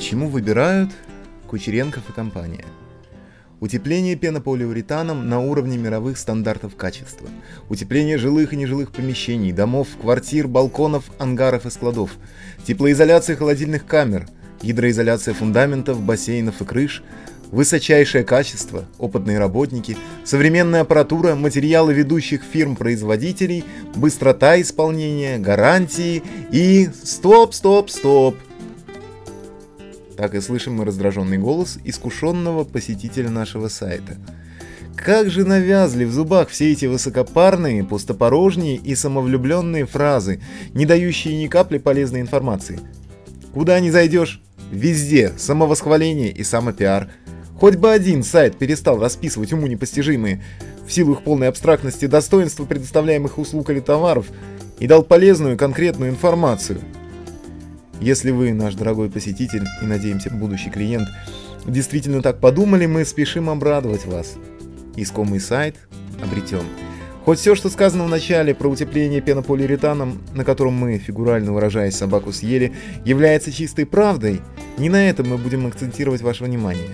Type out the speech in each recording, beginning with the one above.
Почему выбирают Кучеренков и компания? Утепление пенополиуретаном на уровне мировых стандартов качества. Утепление жилых и нежилых помещений, домов, квартир, балконов, ангаров и складов. Теплоизоляция холодильных камер. Гидроизоляция фундаментов, бассейнов и крыш. Высочайшее качество, опытные работники, современная аппаратура, материалы ведущих фирм-производителей, быстрота исполнения, гарантии и... Стоп, стоп, стоп! Так и слышим мы раздраженный голос искушенного посетителя нашего сайта. Как же навязли в зубах все эти высокопарные, пустопорожние и самовлюбленные фразы, не дающие ни капли полезной информации. Куда ни зайдешь, везде самовосхваление и самопиар. Хоть бы один сайт перестал расписывать уму непостижимые, в силу их полной абстрактности, достоинства предоставляемых услуг или товаров, и дал полезную конкретную информацию – если вы, наш дорогой посетитель и, надеемся, будущий клиент, действительно так подумали, мы спешим обрадовать вас. Искомый сайт обретен. Хоть все, что сказано в начале про утепление пенополиуретаном, на котором мы, фигурально выражаясь, собаку съели, является чистой правдой, не на этом мы будем акцентировать ваше внимание.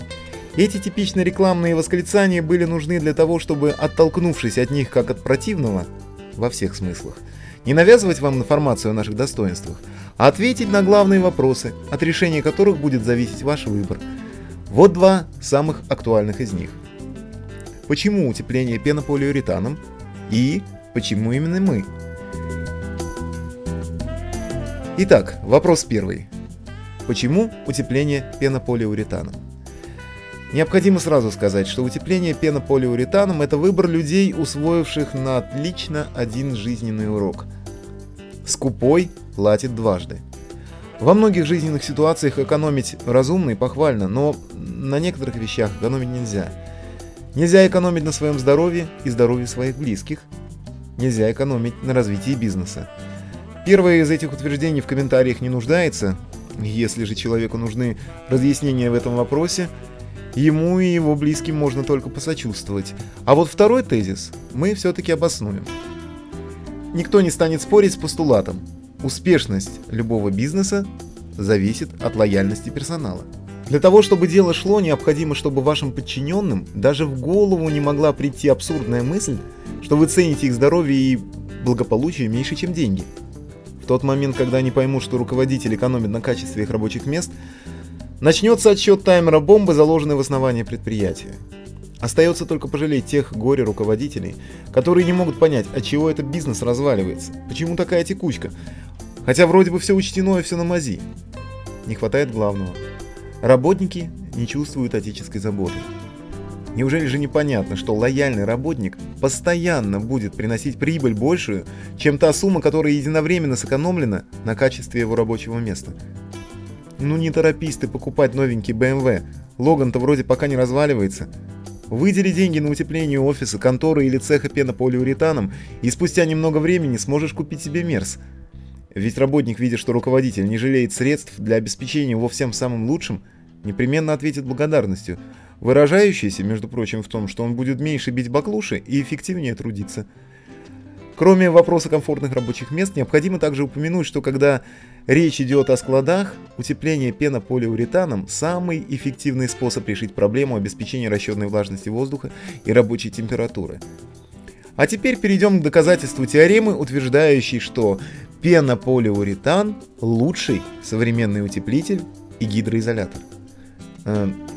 Эти типично рекламные восклицания были нужны для того, чтобы, оттолкнувшись от них как от противного, во всех смыслах, не навязывать вам информацию о наших достоинствах, а ответить на главные вопросы, от решения которых будет зависеть ваш выбор. Вот два самых актуальных из них. Почему утепление пенополиуретаном и почему именно мы? Итак, вопрос первый. Почему утепление пенополиуретаном? Необходимо сразу сказать, что утепление пенополиуретаном – это выбор людей, усвоивших на отлично один жизненный урок. Скупой платит дважды. Во многих жизненных ситуациях экономить разумно и похвально, но на некоторых вещах экономить нельзя. Нельзя экономить на своем здоровье и здоровье своих близких. Нельзя экономить на развитии бизнеса. Первое из этих утверждений в комментариях не нуждается. Если же человеку нужны разъяснения в этом вопросе, ему и его близким можно только посочувствовать. А вот второй тезис мы все-таки обоснуем. Никто не станет спорить с постулатом. Успешность любого бизнеса зависит от лояльности персонала. Для того, чтобы дело шло, необходимо, чтобы вашим подчиненным даже в голову не могла прийти абсурдная мысль, что вы цените их здоровье и благополучие меньше, чем деньги. В тот момент, когда они поймут, что руководитель экономит на качестве их рабочих мест, начнется отсчет таймера бомбы, заложенной в основании предприятия. Остается только пожалеть тех горе-руководителей, которые не могут понять, от чего этот бизнес разваливается, почему такая текучка, хотя вроде бы все учтено и все на мази. Не хватает главного. Работники не чувствуют отеческой заботы. Неужели же непонятно, что лояльный работник постоянно будет приносить прибыль большую, чем та сумма, которая единовременно сэкономлена на качестве его рабочего места? Ну не торопись ты покупать новенький BMW, Логан-то вроде пока не разваливается, Выдели деньги на утепление офиса, конторы или цеха пенополиуретаном, и спустя немного времени сможешь купить себе Мерс. Ведь работник, видя, что руководитель не жалеет средств для обеспечения его всем самым лучшим, непременно ответит благодарностью, выражающейся, между прочим, в том, что он будет меньше бить баклуши и эффективнее трудиться. Кроме вопроса комфортных рабочих мест, необходимо также упомянуть, что когда речь идет о складах, утепление пенополиуретаном – самый эффективный способ решить проблему обеспечения расчетной влажности воздуха и рабочей температуры. А теперь перейдем к доказательству теоремы, утверждающей, что пенополиуретан – лучший современный утеплитель и гидроизолятор.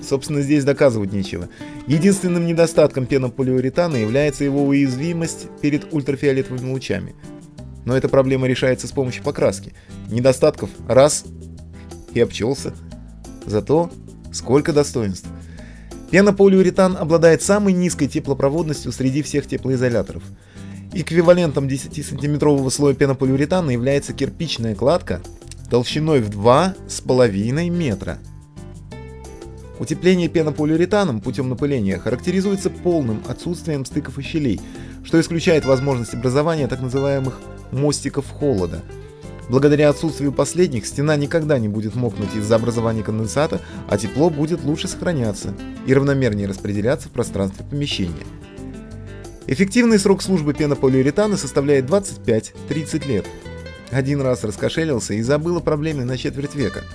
Собственно, здесь доказывать нечего. Единственным недостатком пенополиуретана является его уязвимость перед ультрафиолетовыми лучами. Но эта проблема решается с помощью покраски. Недостатков раз и обчелся. Зато сколько достоинств. Пенополиуретан обладает самой низкой теплопроводностью среди всех теплоизоляторов. Эквивалентом 10-сантиметрового слоя пенополиуретана является кирпичная кладка толщиной в 2,5 метра – Утепление пенополиуретаном путем напыления характеризуется полным отсутствием стыков и щелей, что исключает возможность образования так называемых мостиков холода. Благодаря отсутствию последних стена никогда не будет мокнуть из-за образования конденсата, а тепло будет лучше сохраняться и равномернее распределяться в пространстве помещения. Эффективный срок службы пенополиуретана составляет 25-30 лет. Один раз раскошелился и забыл о проблеме на четверть века –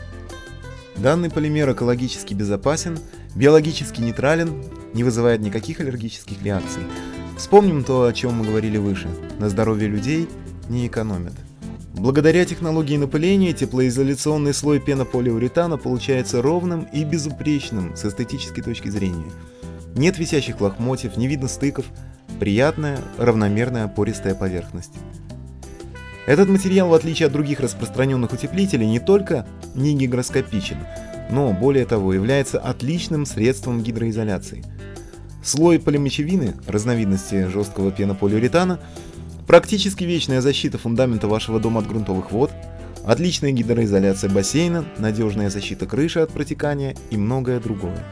Данный полимер экологически безопасен, биологически нейтрален, не вызывает никаких аллергических реакций. Вспомним то, о чем мы говорили выше. На здоровье людей не экономят. Благодаря технологии напыления теплоизоляционный слой пенополиуретана получается ровным и безупречным с эстетической точки зрения. Нет висящих лохмотьев, не видно стыков, приятная, равномерная пористая поверхность. Этот материал, в отличие от других распространенных утеплителей, не только не гигроскопичен, но, более того, является отличным средством гидроизоляции. Слой полимочевины, разновидности жесткого пенополиуретана, практически вечная защита фундамента вашего дома от грунтовых вод, отличная гидроизоляция бассейна, надежная защита крыши от протекания и многое другое.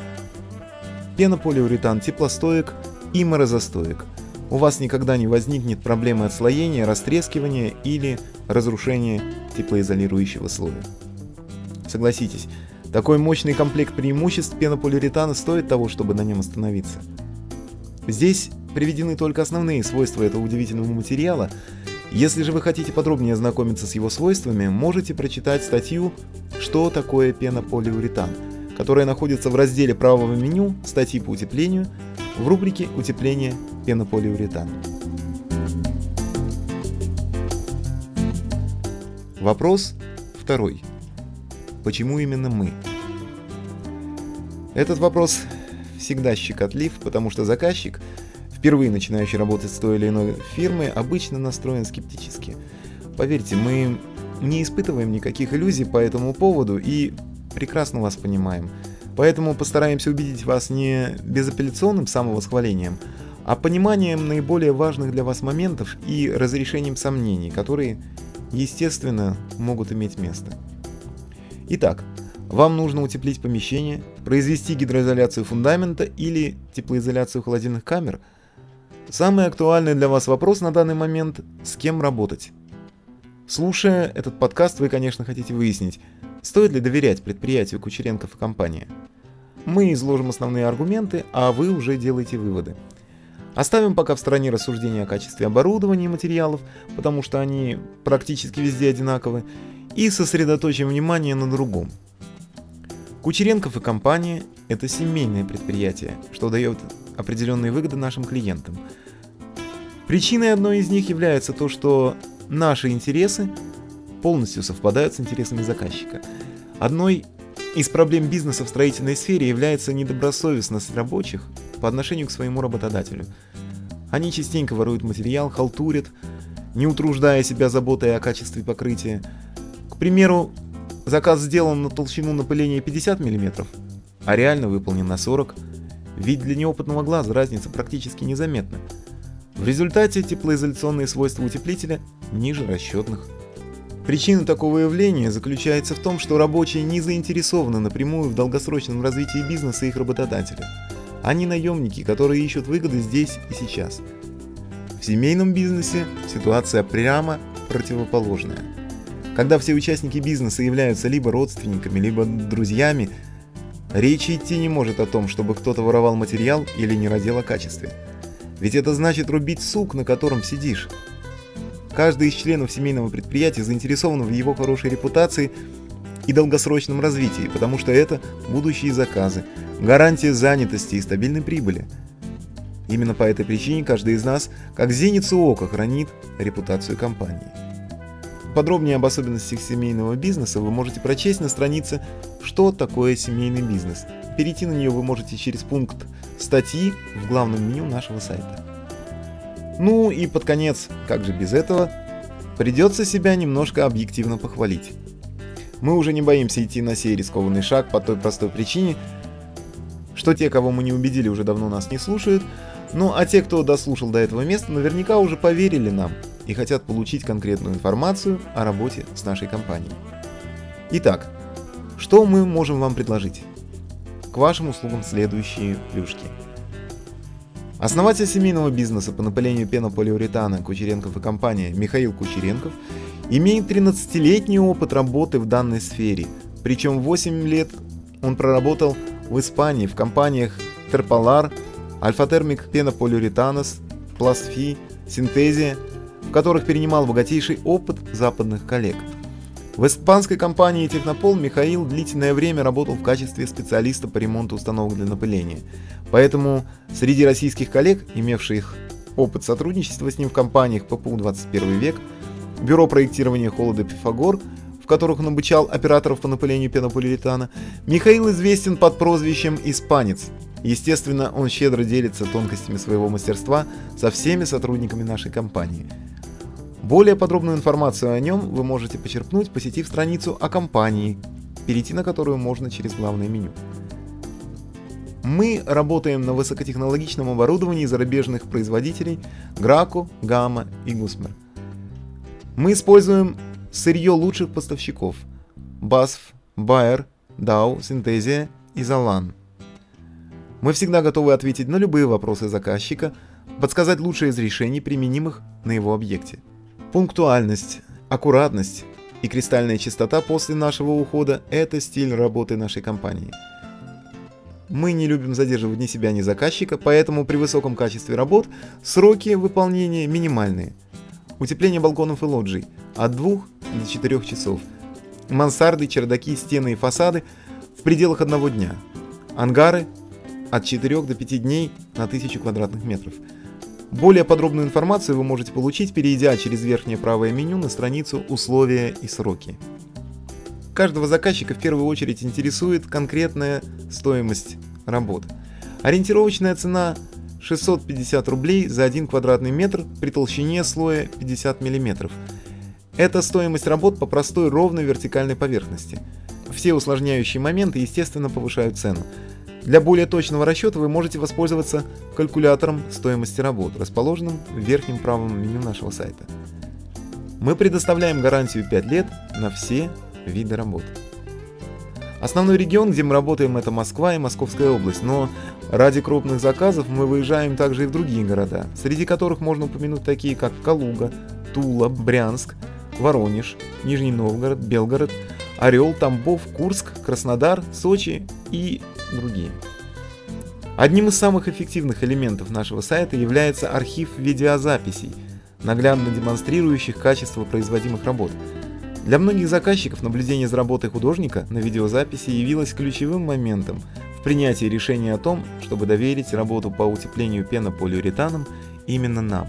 Пенополиуретан теплостоек и морозостоек – у вас никогда не возникнет проблемы отслоения, растрескивания или разрушения теплоизолирующего слоя. Согласитесь, такой мощный комплект преимуществ пенополиуретана стоит того, чтобы на нем остановиться. Здесь приведены только основные свойства этого удивительного материала. Если же вы хотите подробнее ознакомиться с его свойствами, можете прочитать статью «Что такое пенополиуретан», которая находится в разделе правого меню «Статьи по утеплению» в рубрике «Утепление пенополиуретан». Вопрос второй. Почему именно мы? Этот вопрос всегда щекотлив, потому что заказчик, впервые начинающий работать с той или иной фирмой, обычно настроен скептически. Поверьте, мы не испытываем никаких иллюзий по этому поводу и прекрасно вас понимаем – Поэтому постараемся убедить вас не безапелляционным самовосхвалением, а пониманием наиболее важных для вас моментов и разрешением сомнений, которые, естественно, могут иметь место. Итак, вам нужно утеплить помещение, произвести гидроизоляцию фундамента или теплоизоляцию холодильных камер. Самый актуальный для вас вопрос на данный момент – с кем работать? Слушая этот подкаст, вы, конечно, хотите выяснить, стоит ли доверять предприятию Кучеренков и компания. Мы изложим основные аргументы, а вы уже делаете выводы. Оставим пока в стороне рассуждения о качестве оборудования и материалов, потому что они практически везде одинаковы, и сосредоточим внимание на другом. Кучеренков и компания – это семейное предприятие, что дает определенные выгоды нашим клиентам. Причиной одной из них является то, что наши интересы полностью совпадают с интересами заказчика. Одной из проблем бизнеса в строительной сфере является недобросовестность рабочих по отношению к своему работодателю. Они частенько воруют материал, халтурят, не утруждая себя заботой о качестве покрытия. К примеру, заказ сделан на толщину напыления 50 мм, а реально выполнен на 40 ведь для неопытного глаза разница практически незаметна. В результате теплоизоляционные свойства утеплителя ниже расчетных. Причина такого явления заключается в том, что рабочие не заинтересованы напрямую в долгосрочном развитии бизнеса их работодателя. Они наемники, которые ищут выгоды здесь и сейчас. В семейном бизнесе ситуация прямо противоположная. Когда все участники бизнеса являются либо родственниками, либо друзьями, речи идти не может о том, чтобы кто-то воровал материал или не родил о качестве. Ведь это значит рубить сук, на котором сидишь. Каждый из членов семейного предприятия заинтересован в его хорошей репутации и долгосрочном развитии, потому что это будущие заказы, гарантия занятости и стабильной прибыли. Именно по этой причине каждый из нас, как зеницу ока, хранит репутацию компании. Подробнее об особенностях семейного бизнеса вы можете прочесть на странице «Что такое семейный бизнес?». Перейти на нее вы можете через пункт «Статьи» в главном меню нашего сайта. Ну и под конец, как же без этого, придется себя немножко объективно похвалить. Мы уже не боимся идти на сей рискованный шаг по той простой причине, что те, кого мы не убедили, уже давно нас не слушают, ну а те, кто дослушал до этого места, наверняка уже поверили нам и хотят получить конкретную информацию о работе с нашей компанией. Итак, что мы можем вам предложить? К вашим услугам следующие плюшки – Основатель семейного бизнеса по напылению пенополиуретана Кучеренков и компания Михаил Кучеренков имеет 13-летний опыт работы в данной сфере, причем 8 лет он проработал в Испании в компаниях Терполар, Альфатермик Пенополиуретанос, Пластфи, Синтезия, в которых перенимал богатейший опыт западных коллег. В испанской компании «Технопол» Михаил длительное время работал в качестве специалиста по ремонту установок для напыления. Поэтому среди российских коллег, имевших опыт сотрудничества с ним в компаниях ППУ 21 век, Бюро проектирования холода «Пифагор», в которых он обучал операторов по напылению пенополиуретана, Михаил известен под прозвищем «Испанец». Естественно, он щедро делится тонкостями своего мастерства со всеми сотрудниками нашей компании – более подробную информацию о нем вы можете почерпнуть, посетив страницу о компании, перейти на которую можно через главное меню. Мы работаем на высокотехнологичном оборудовании зарубежных производителей Graco, Gamma и Gusmer. Мы используем сырье лучших поставщиков BASF, Bayer, Dow, Synthesia и Zalan. Мы всегда готовы ответить на любые вопросы заказчика, подсказать лучшие из решений, применимых на его объекте. Пунктуальность, аккуратность и кристальная чистота после нашего ухода – это стиль работы нашей компании. Мы не любим задерживать ни себя, ни заказчика, поэтому при высоком качестве работ сроки выполнения минимальные. Утепление балконов и лоджий от 2 до 4 часов. Мансарды, чердаки, стены и фасады в пределах одного дня. Ангары от 4 до 5 дней на 1000 квадратных метров – более подробную информацию вы можете получить, перейдя через верхнее правое меню на страницу «Условия и сроки». Каждого заказчика в первую очередь интересует конкретная стоимость работ. Ориентировочная цена 650 рублей за 1 квадратный метр при толщине слоя 50 мм. Это стоимость работ по простой ровной вертикальной поверхности. Все усложняющие моменты, естественно, повышают цену. Для более точного расчета вы можете воспользоваться калькулятором стоимости работ, расположенным в верхнем правом меню нашего сайта. Мы предоставляем гарантию 5 лет на все виды работ. Основной регион, где мы работаем, это Москва и Московская область, но ради крупных заказов мы выезжаем также и в другие города, среди которых можно упомянуть такие, как Калуга, Тула, Брянск, Воронеж, Нижний Новгород, Белгород, Орел, Тамбов, Курск, Краснодар, Сочи и другие. Одним из самых эффективных элементов нашего сайта является архив видеозаписей, наглядно демонстрирующих качество производимых работ. Для многих заказчиков наблюдение за работой художника на видеозаписи явилось ключевым моментом в принятии решения о том, чтобы доверить работу по утеплению пенополиуретаном именно нам.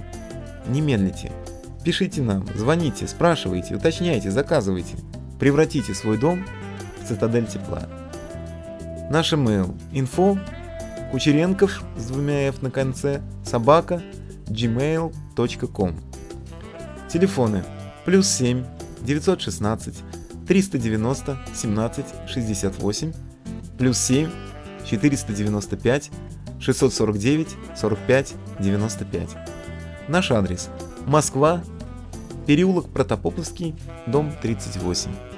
Не медлите. Пишите нам, звоните, спрашивайте, уточняйте, заказывайте. Превратите свой дом в цитадель тепла. Наш email info кучеренков с двумя f на конце собака gmail.com Телефоны плюс 7 916 390 17 68 плюс 7 495 649 45 95 Наш адрес Москва, переулок Протопоповский, дом 38